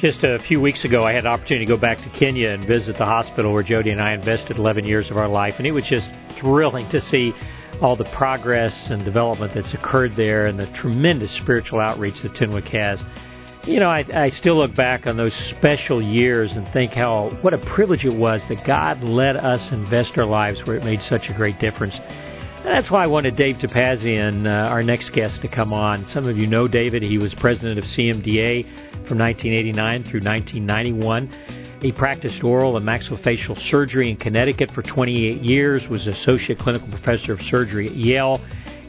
Just a few weeks ago, I had the opportunity to go back to Kenya and visit the hospital where Jody and I invested 11 years of our life, and it was just thrilling to see all the progress and development that's occurred there and the tremendous spiritual outreach that Tenwek has. You know, I, I still look back on those special years and think how what a privilege it was that God let us invest our lives where it made such a great difference. That's why I wanted Dave Topazian, uh, our next guest, to come on. Some of you know David. He was president of CMDA from 1989 through 1991. He practiced oral and maxillofacial surgery in Connecticut for 28 years, was associate clinical professor of surgery at Yale.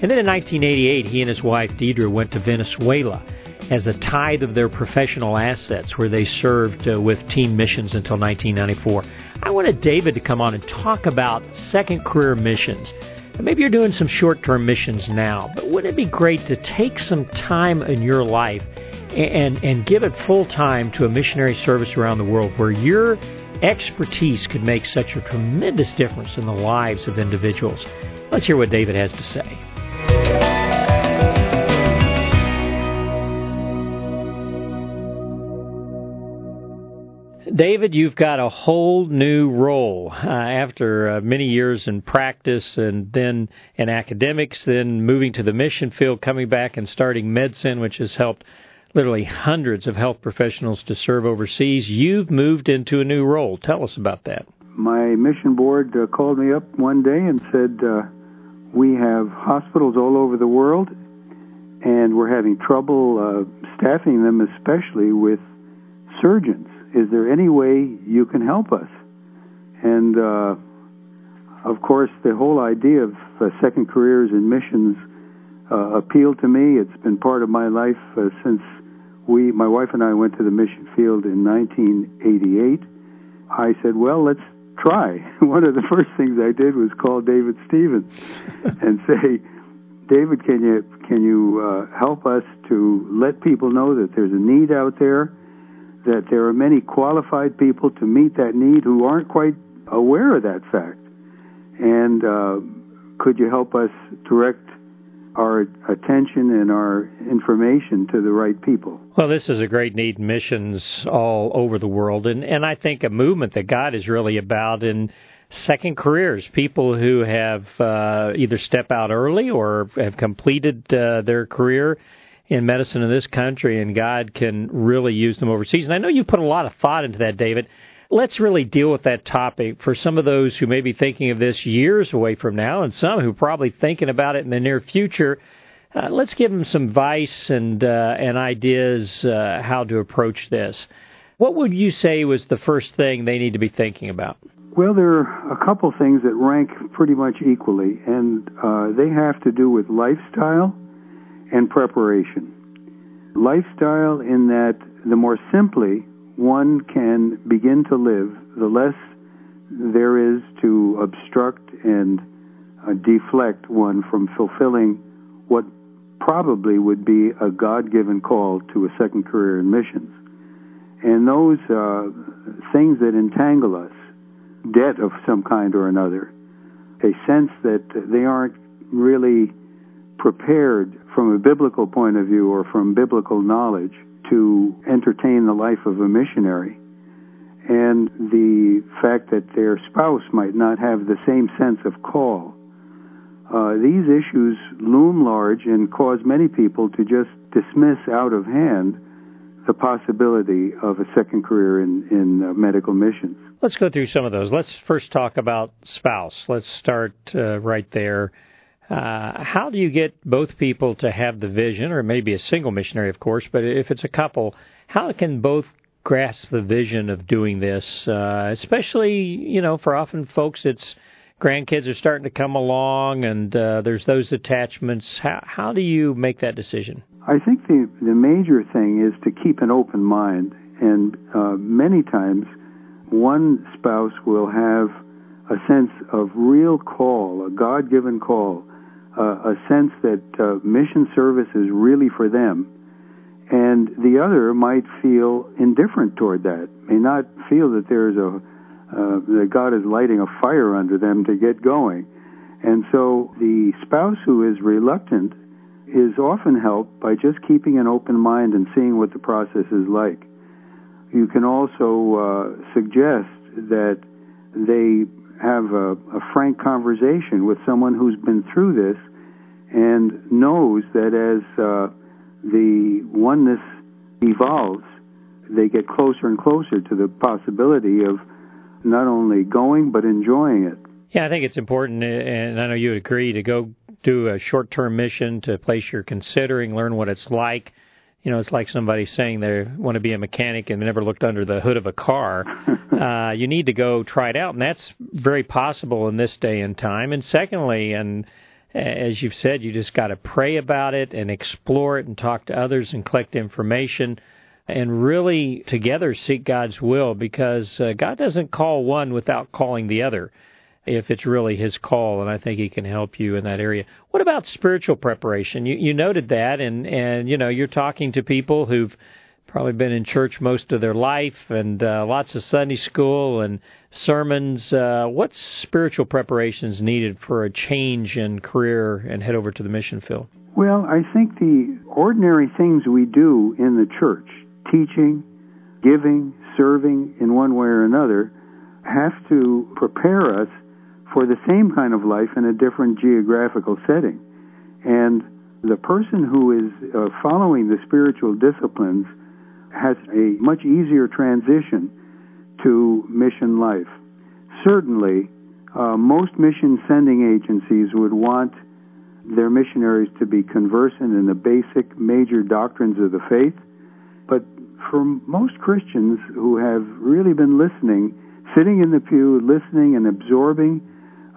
And then in 1988, he and his wife Deidre went to Venezuela as a tithe of their professional assets, where they served uh, with team missions until 1994. I wanted David to come on and talk about second career missions. Maybe you're doing some short term missions now, but wouldn't it be great to take some time in your life and, and give it full time to a missionary service around the world where your expertise could make such a tremendous difference in the lives of individuals? Let's hear what David has to say. David, you've got a whole new role uh, after uh, many years in practice and then in academics, then moving to the mission field, coming back and starting MedSend, which has helped literally hundreds of health professionals to serve overseas. You've moved into a new role. Tell us about that. My mission board uh, called me up one day and said, uh, We have hospitals all over the world, and we're having trouble uh, staffing them, especially with surgeons is there any way you can help us? And uh, of course, the whole idea of uh, second careers in missions uh, appealed to me. It's been part of my life uh, since we, my wife and I, went to the mission field in 1988. I said, "Well, let's try." One of the first things I did was call David Stevens and say, "David, can you can you uh, help us to let people know that there's a need out there?" That there are many qualified people to meet that need who aren't quite aware of that fact. And uh, could you help us direct our attention and our information to the right people? Well, this is a great need missions all over the world, and and I think a movement that God is really about in second careers, people who have uh, either step out early or have completed uh, their career in medicine in this country, and God can really use them overseas. And I know you put a lot of thought into that, David. Let's really deal with that topic for some of those who may be thinking of this years away from now, and some who are probably thinking about it in the near future. Uh, let's give them some advice and uh, and ideas uh, how to approach this. What would you say was the first thing they need to be thinking about? Well, there are a couple things that rank pretty much equally, and uh, they have to do with lifestyle and preparation. Lifestyle, in that the more simply one can begin to live, the less there is to obstruct and uh, deflect one from fulfilling what probably would be a God given call to a second career in missions. And those uh, things that entangle us, debt of some kind or another, a sense that they aren't really prepared from a biblical point of view or from biblical knowledge to entertain the life of a missionary, and the fact that their spouse might not have the same sense of call. Uh, these issues loom large and cause many people to just dismiss out of hand the possibility of a second career in, in uh, medical missions. Let's go through some of those. Let's first talk about spouse. Let's start uh, right there. Uh, how do you get both people to have the vision, or maybe a single missionary, of course, but if it's a couple, how can both grasp the vision of doing this? Uh, especially, you know, for often folks, it's grandkids are starting to come along, and uh, there's those attachments. How, how do you make that decision? I think the the major thing is to keep an open mind, and uh, many times one spouse will have a sense of real call, a God-given call uh, a sense that uh, mission service is really for them, and the other might feel indifferent toward that, may not feel that there's a uh, that God is lighting a fire under them to get going, and so the spouse who is reluctant is often helped by just keeping an open mind and seeing what the process is like. you can also uh, suggest that they have a, a frank conversation with someone who's been through this and knows that as uh, the oneness evolves, they get closer and closer to the possibility of not only going but enjoying it. Yeah, I think it's important, and I know you would agree, to go do a short term mission to a place you're considering, learn what it's like. You know, it's like somebody saying they want to be a mechanic and they never looked under the hood of a car. uh, you need to go try it out, and that's very possible in this day and time. And secondly, and as you've said, you just got to pray about it and explore it and talk to others and collect information and really together seek God's will because uh, God doesn't call one without calling the other if it's really his call and I think he can help you in that area. What about spiritual preparation? You you noted that and and you know you're talking to people who've probably been in church most of their life and uh, lots of Sunday school and sermons. Uh, what's spiritual preparations needed for a change in career and head over to the mission field? Well, I think the ordinary things we do in the church, teaching, giving, serving in one way or another, have to prepare us for the same kind of life in a different geographical setting. And the person who is uh, following the spiritual disciplines has a much easier transition to mission life. Certainly, uh, most mission sending agencies would want their missionaries to be conversant in the basic major doctrines of the faith. But for most Christians who have really been listening, sitting in the pew, listening and absorbing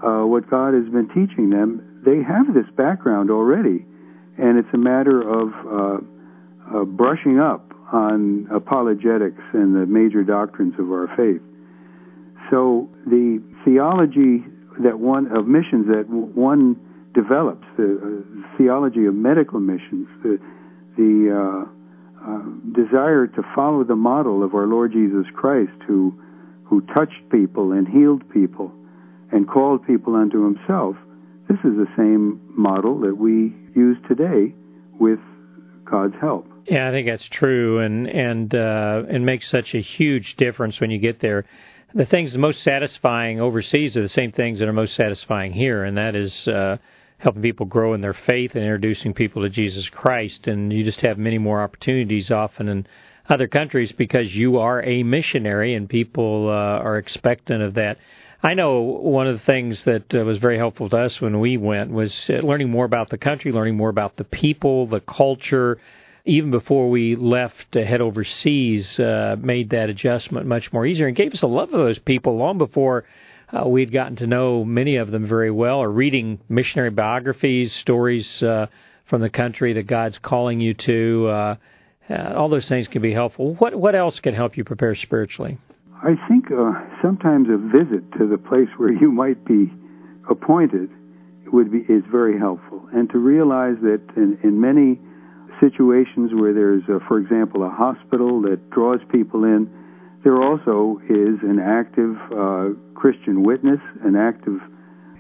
uh, what God has been teaching them, they have this background already. And it's a matter of uh, uh, brushing up on apologetics and the major doctrines of our faith. So the theology that one of missions that one develops, the uh, theology of medical missions, the the uh, uh, desire to follow the model of our Lord Jesus Christ, who who touched people and healed people and called people unto Himself. This is the same model that we use today with God's help. Yeah, I think that's true, and and uh, it makes such a huge difference when you get there. The things most satisfying overseas are the same things that are most satisfying here, and that is uh, helping people grow in their faith and introducing people to Jesus Christ. And you just have many more opportunities often in other countries because you are a missionary, and people uh, are expectant of that. I know one of the things that uh, was very helpful to us when we went was uh, learning more about the country, learning more about the people, the culture even before we left to head overseas, uh, made that adjustment much more easier and gave us a love of those people long before uh, we'd gotten to know many of them very well or reading missionary biographies, stories uh, from the country that God's calling you to. Uh, uh, all those things can be helpful. What what else can help you prepare spiritually? I think uh, sometimes a visit to the place where you might be appointed would be is very helpful, and to realize that in, in many situations where there's, a, for example, a hospital that draws people in, there also is an active uh, Christian witness, an active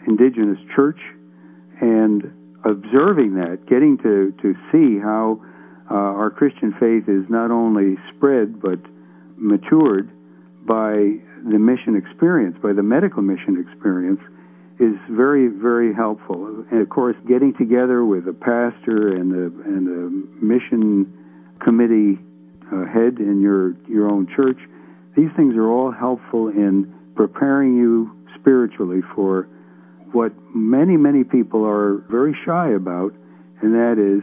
indigenous church, and observing that, getting to, to see how uh, our Christian faith is not only spread but matured by the mission experience, by the medical mission experience, is very, very helpful. And of course, getting together with a pastor and a, and a mission committee uh, head in your, your own church, these things are all helpful in preparing you spiritually for what many, many people are very shy about, and that is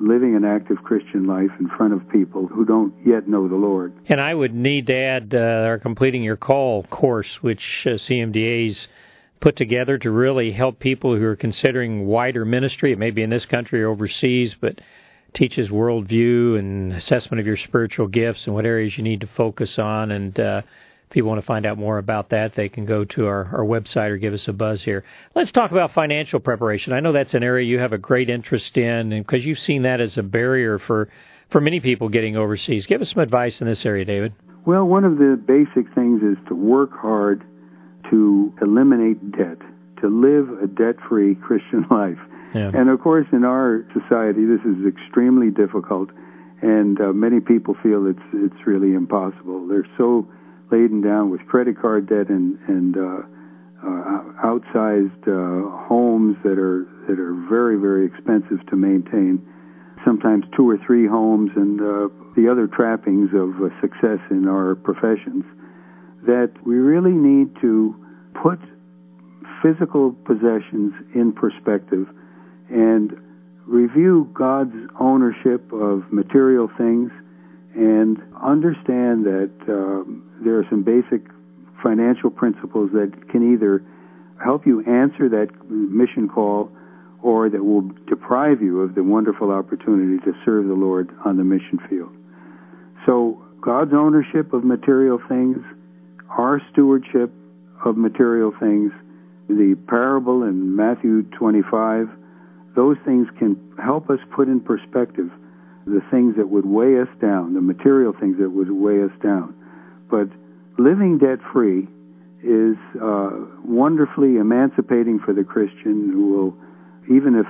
living an active Christian life in front of people who don't yet know the Lord. And I would need to add uh, our Completing Your Call course, which uh, CMDA's put together to really help people who are considering wider ministry. It may be in this country or overseas, but teaches worldview and assessment of your spiritual gifts and what areas you need to focus on. And uh, if you want to find out more about that, they can go to our, our website or give us a buzz here. Let's talk about financial preparation. I know that's an area you have a great interest in because you've seen that as a barrier for, for many people getting overseas. Give us some advice in this area, David. Well, one of the basic things is to work hard to eliminate debt, to live a debt free Christian life. Yeah. And of course, in our society, this is extremely difficult. and uh, many people feel it's it's really impossible. They're so laden down with credit card debt and and uh, uh, outsized uh, homes that are that are very very expensive to maintain. Sometimes two or three homes and uh, the other trappings of uh, success in our professions. That we really need to put physical possessions in perspective and review God's ownership of material things and understand that um, there are some basic financial principles that can either help you answer that mission call or that will deprive you of the wonderful opportunity to serve the Lord on the mission field. So, God's ownership of material things, our stewardship of material things, the parable in Matthew 25, those things can help us put in perspective the things that would weigh us down, the material things that would weigh us down. But living debt free is uh, wonderfully emancipating for the Christian who will, even if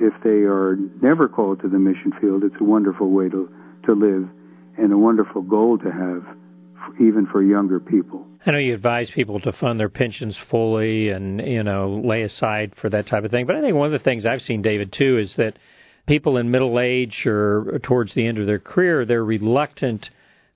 if they are never called to the mission field, it's a wonderful way to to live and a wonderful goal to have, even for younger people. I know you advise people to fund their pensions fully and you know lay aside for that type of thing. But I think one of the things I've seen, David, too, is that people in middle age or towards the end of their career, they're reluctant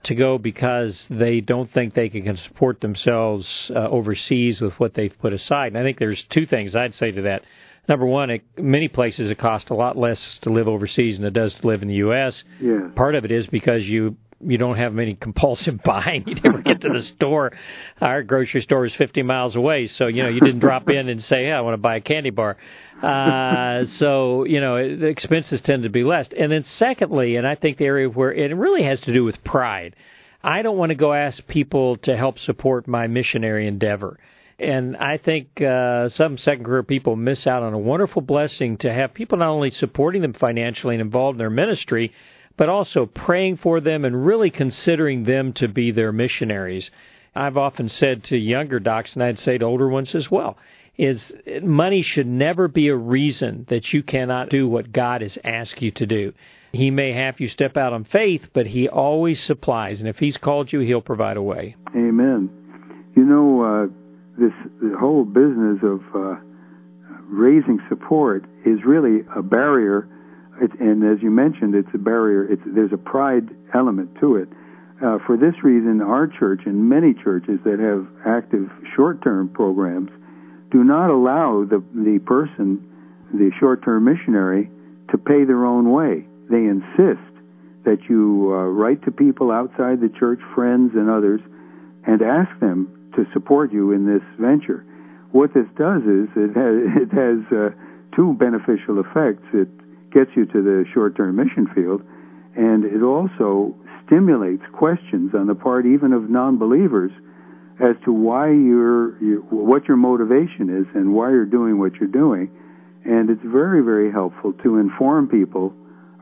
to go because they don't think they can support themselves uh, overseas with what they've put aside. And I think there's two things I'd say to that. Number one, it, many places it costs a lot less to live overseas than it does to live in the U.S. Yeah. Part of it is because you you don't have any compulsive buying. You never get to the store. Our grocery store is 50 miles away, so you know you didn't drop in and say, "Yeah, I want to buy a candy bar." Uh, so you know the expenses tend to be less. And then secondly, and I think the area where it really has to do with pride. I don't want to go ask people to help support my missionary endeavor. And I think uh, some second career people miss out on a wonderful blessing to have people not only supporting them financially and involved in their ministry, but also praying for them and really considering them to be their missionaries. I've often said to younger docs, and I'd say to older ones as well, is money should never be a reason that you cannot do what God has asked you to do. He may have you step out on faith, but He always supplies, and if He's called you, He'll provide a way. Amen. You know, uh, this the whole business of uh, raising support is really a barrier it, and as you mentioned, it's a barrier. It's, there's a pride element to it. Uh, for this reason, our church and many churches that have active short-term programs do not allow the the person, the short-term missionary, to pay their own way. They insist that you uh, write to people outside the church, friends and others, and ask them to support you in this venture. What this does is it has, it has uh, two beneficial effects. It gets you to the short-term mission field, and it also stimulates questions on the part even of non-believers as to why you're, you, what your motivation is and why you're doing what you're doing. And it's very, very helpful to inform people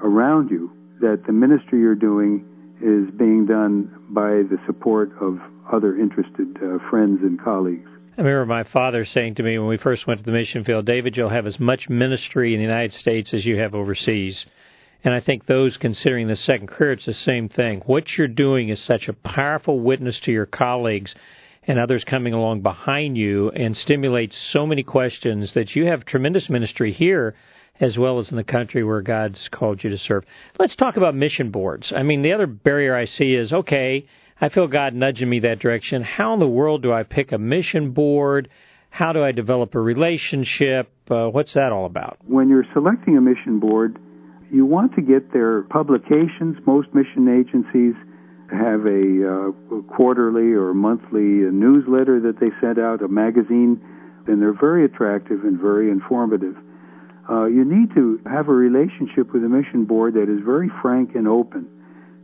around you that the ministry you're doing is being done by the support of other interested uh, friends and colleagues. I remember my father saying to me when we first went to the mission field, David, you'll have as much ministry in the United States as you have overseas. And I think those considering the second career, it's the same thing. What you're doing is such a powerful witness to your colleagues and others coming along behind you and stimulates so many questions that you have tremendous ministry here as well as in the country where God's called you to serve. Let's talk about mission boards. I mean, the other barrier I see is okay, I feel God nudging me that direction. How in the world do I pick a mission board? How do I develop a relationship? Uh, what's that all about? When you're selecting a mission board, you want to get their publications. Most mission agencies have a uh, quarterly or monthly newsletter that they send out, a magazine, and they're very attractive and very informative. Uh, you need to have a relationship with a mission board that is very frank and open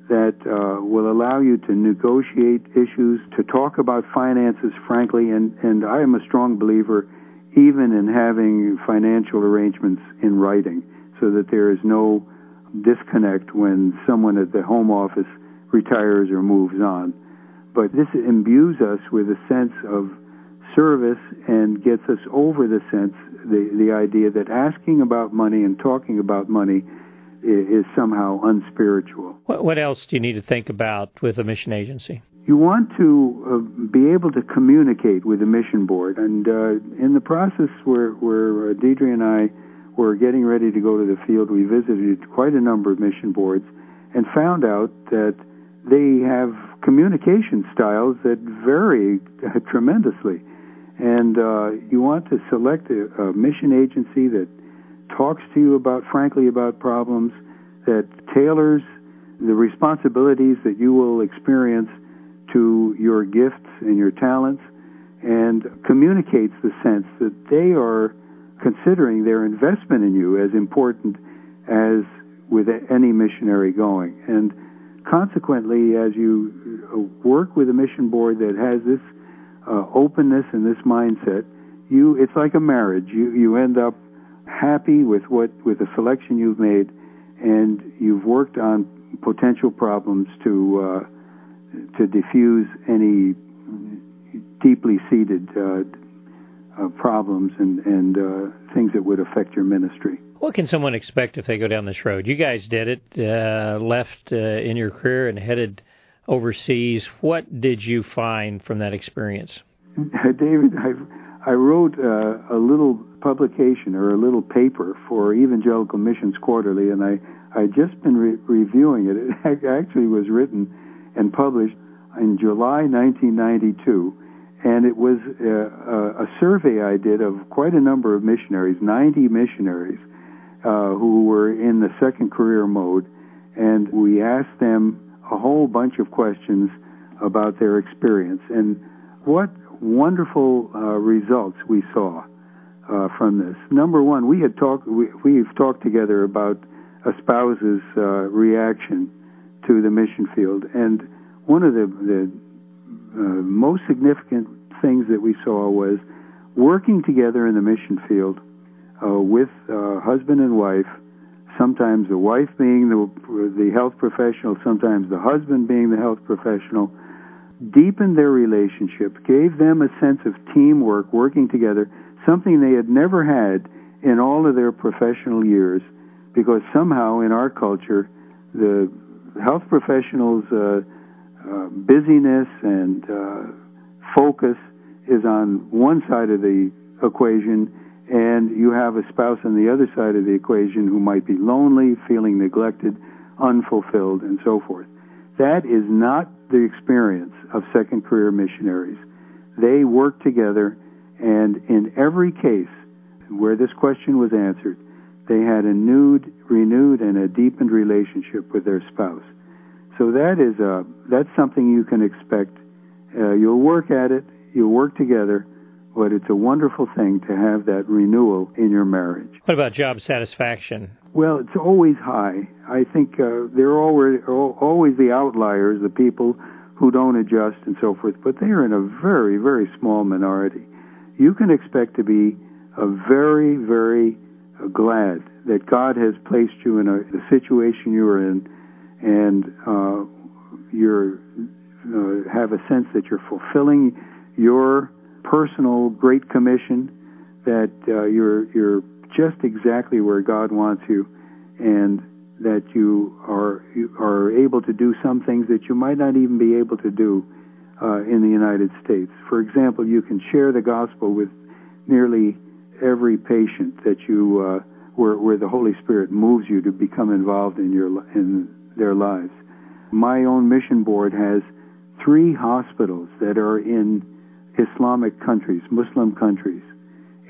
that uh, will allow you to negotiate issues, to talk about finances frankly, and, and I am a strong believer even in having financial arrangements in writing so that there is no disconnect when someone at the home office retires or moves on. But this imbues us with a sense of service and gets us over the sense, the, the idea that asking about money and talking about money is somehow unspiritual. What, what else do you need to think about with a mission agency? You want to uh, be able to communicate with the mission board, and uh, in the process where where uh, Deidre and I were getting ready to go to the field, we visited quite a number of mission boards and found out that they have communication styles that vary tremendously. And uh, you want to select a, a mission agency that talks to you about, frankly, about problems, that tailors the responsibilities that you will experience to your gifts and your talents, and communicates the sense that they are considering their investment in you as important as with any missionary going. And consequently, as you work with a mission board that has this uh, openness and this mindset, you it's like a marriage. You you end up happy with what with the selection you've made, and you've worked on potential problems to uh, to diffuse any deeply seated uh, uh, problems and and uh, things that would affect your ministry. What can someone expect if they go down this road? You guys did it, uh, left uh, in your career and headed overseas. What did you find from that experience? David, I've, I wrote uh, a little publication or a little paper for Evangelical Missions Quarterly, and I I just been re- reviewing it. It actually was written and published in July 1992, and it was uh, a, a survey I did of quite a number of missionaries, 90 missionaries, uh, who were in the second career mode, and we asked them a whole bunch of questions about their experience. And what wonderful uh, results we saw uh, from this. Number one, we had talked. We, we've talked together about a spouse's uh, reaction to the mission field, and one of the, the uh, most significant things that we saw was working together in the mission field uh, with uh, husband and wife. Sometimes the wife being the the health professional, sometimes the husband being the health professional deepened their relationship, gave them a sense of teamwork, working together, something they had never had in all of their professional years, because somehow in our culture, the health professionals' uh, uh, busyness and uh, focus is on one side of the equation, and you have a spouse on the other side of the equation who might be lonely, feeling neglected, unfulfilled, and so forth. That is not the experience of second career missionaries. They work together, and in every case where this question was answered, they had a renewed, renewed and a deepened relationship with their spouse. So that is a that's something you can expect. Uh, you'll work at it, you'll work together, but it's a wonderful thing to have that renewal in your marriage. What about job satisfaction? Well, it's always high. I think uh, they're always always the outliers, the people who don't adjust and so forth, but they are in a very, very small minority. You can expect to be very, very glad that God has placed you in a, a situation you are in, and uh, you're uh, have a sense that you're fulfilling your personal great commission, that uh, you're you're just exactly where God wants you, and that you are you are able to do some things that you might not even be able to do uh, in the United States. For example, you can share the gospel with nearly every patient that you uh, where where the Holy Spirit moves you to become involved in your in their lives. My own mission board has three hospitals that are in Islamic countries, Muslim countries,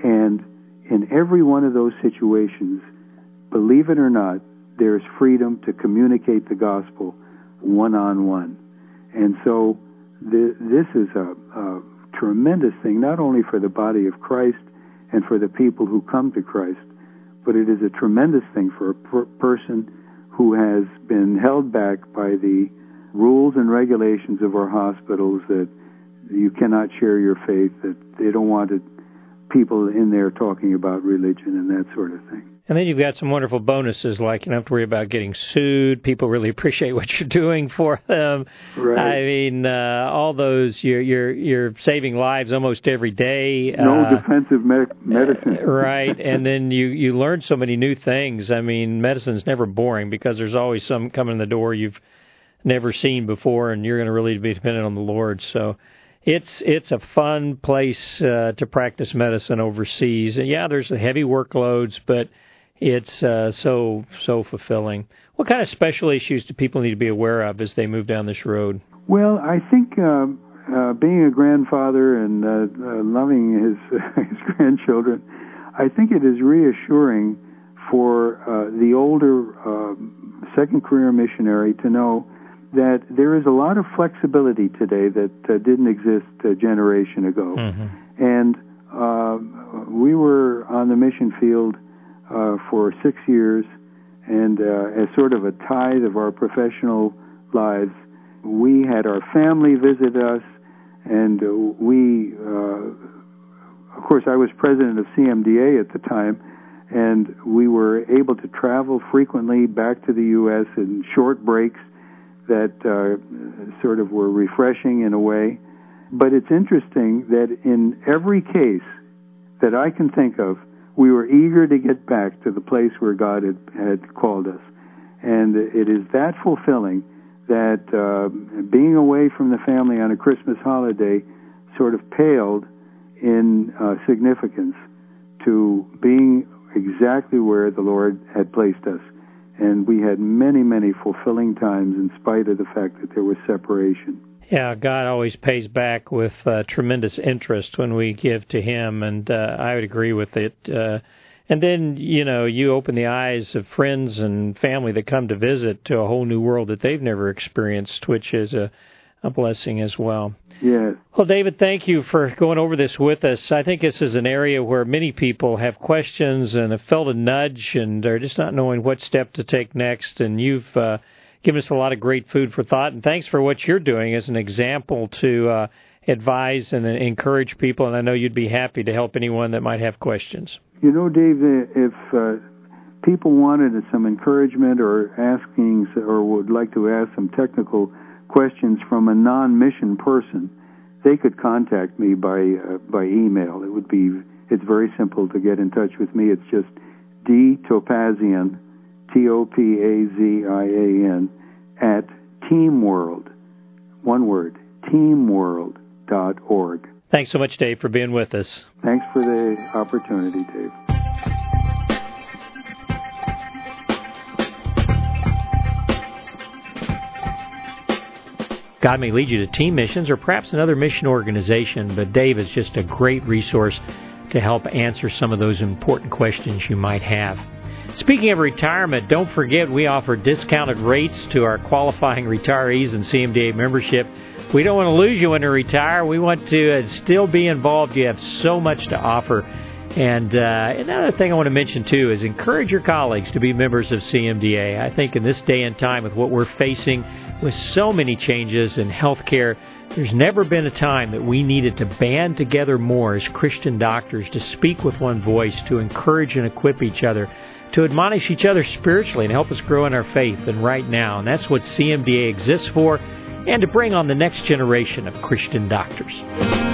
and in every one of those situations, believe it or not, there's freedom to communicate the gospel one on one. And so th- this is a, a tremendous thing, not only for the body of Christ and for the people who come to Christ, but it is a tremendous thing for a per- person who has been held back by the rules and regulations of our hospitals that you cannot share your faith, that they don't want it, people in there talking about religion and that sort of thing. And then you've got some wonderful bonuses, like you don't have to worry about getting sued. People really appreciate what you're doing for them. Right. I mean, uh, all those you're you're you're saving lives almost every day. No uh, defensive me- medicine. right, and then you you learn so many new things. I mean, medicine's never boring because there's always some coming in the door you've never seen before, and you're going to really be dependent on the Lord. So it's it's a fun place uh, to practice medicine overseas. And yeah, there's heavy workloads, but it's uh, so so fulfilling. What kind of special issues do people need to be aware of as they move down this road? Well, I think uh, uh, being a grandfather and uh, uh, loving his his grandchildren, I think it is reassuring for uh, the older uh, second career missionary to know that there is a lot of flexibility today that uh, didn't exist a generation ago. Mm-hmm. And uh, we were on the mission field uh, for six years, and uh, as sort of a tithe of our professional lives, we had our family visit us, and uh, we, uh, of course, I was president of CMDA at the time, and we were able to travel frequently back to the U.S. in short breaks that sort of were refreshing in a way. But it's interesting that in every case that I can think of, we were eager to get back to the place where God had, had called us. And it is that fulfilling that uh, being away from the family on a Christmas holiday sort of paled in uh, significance to being exactly where the Lord had placed us and we had many, many fulfilling times in spite of the fact that there was separation. Yeah, God always pays back with uh, tremendous interest when we give to Him, and uh, I would agree with it. Uh, and then, you know, you open the eyes of friends and family that come to visit to a whole new world that they've never experienced, which is a, a blessing as well. Yes. Well, David, thank you for going over this with us. I think this is an area where many people have questions and have felt a nudge and are just not knowing what step to take next. And you've uh, given us a lot of great food for thought. And thanks for what you're doing as an example to uh, advise and encourage people. And I know you'd be happy to help anyone that might have questions. You know, Dave, if uh, people wanted some encouragement or asking or would like to ask some technical questions from a non-mission person, they could contact me by uh, by email. It would be it's very simple to get in touch with me. It's just d topazian, t o p a z i a n at teamworld, one word, teamworld.org. Thanks so much, Dave, for being with us. Thanks for the opportunity, Dave. God may lead you to team missions or perhaps another mission organization, but Dave is just a great resource to help answer some of those important questions you might have. Speaking of retirement, don't forget we offer discounted rates to our qualifying retirees and CMDA membership. We don't want to lose you when you retire. We want to uh, still be involved. You have so much to offer. And uh, another thing I want to mention too is encourage your colleagues to be members of CMDA. I think in this day and time with what we're facing, with so many changes in healthcare, there's never been a time that we needed to band together more as Christian doctors to speak with one voice, to encourage and equip each other, to admonish each other spiritually and help us grow in our faith. And right now, and that's what CMDA exists for, and to bring on the next generation of Christian doctors.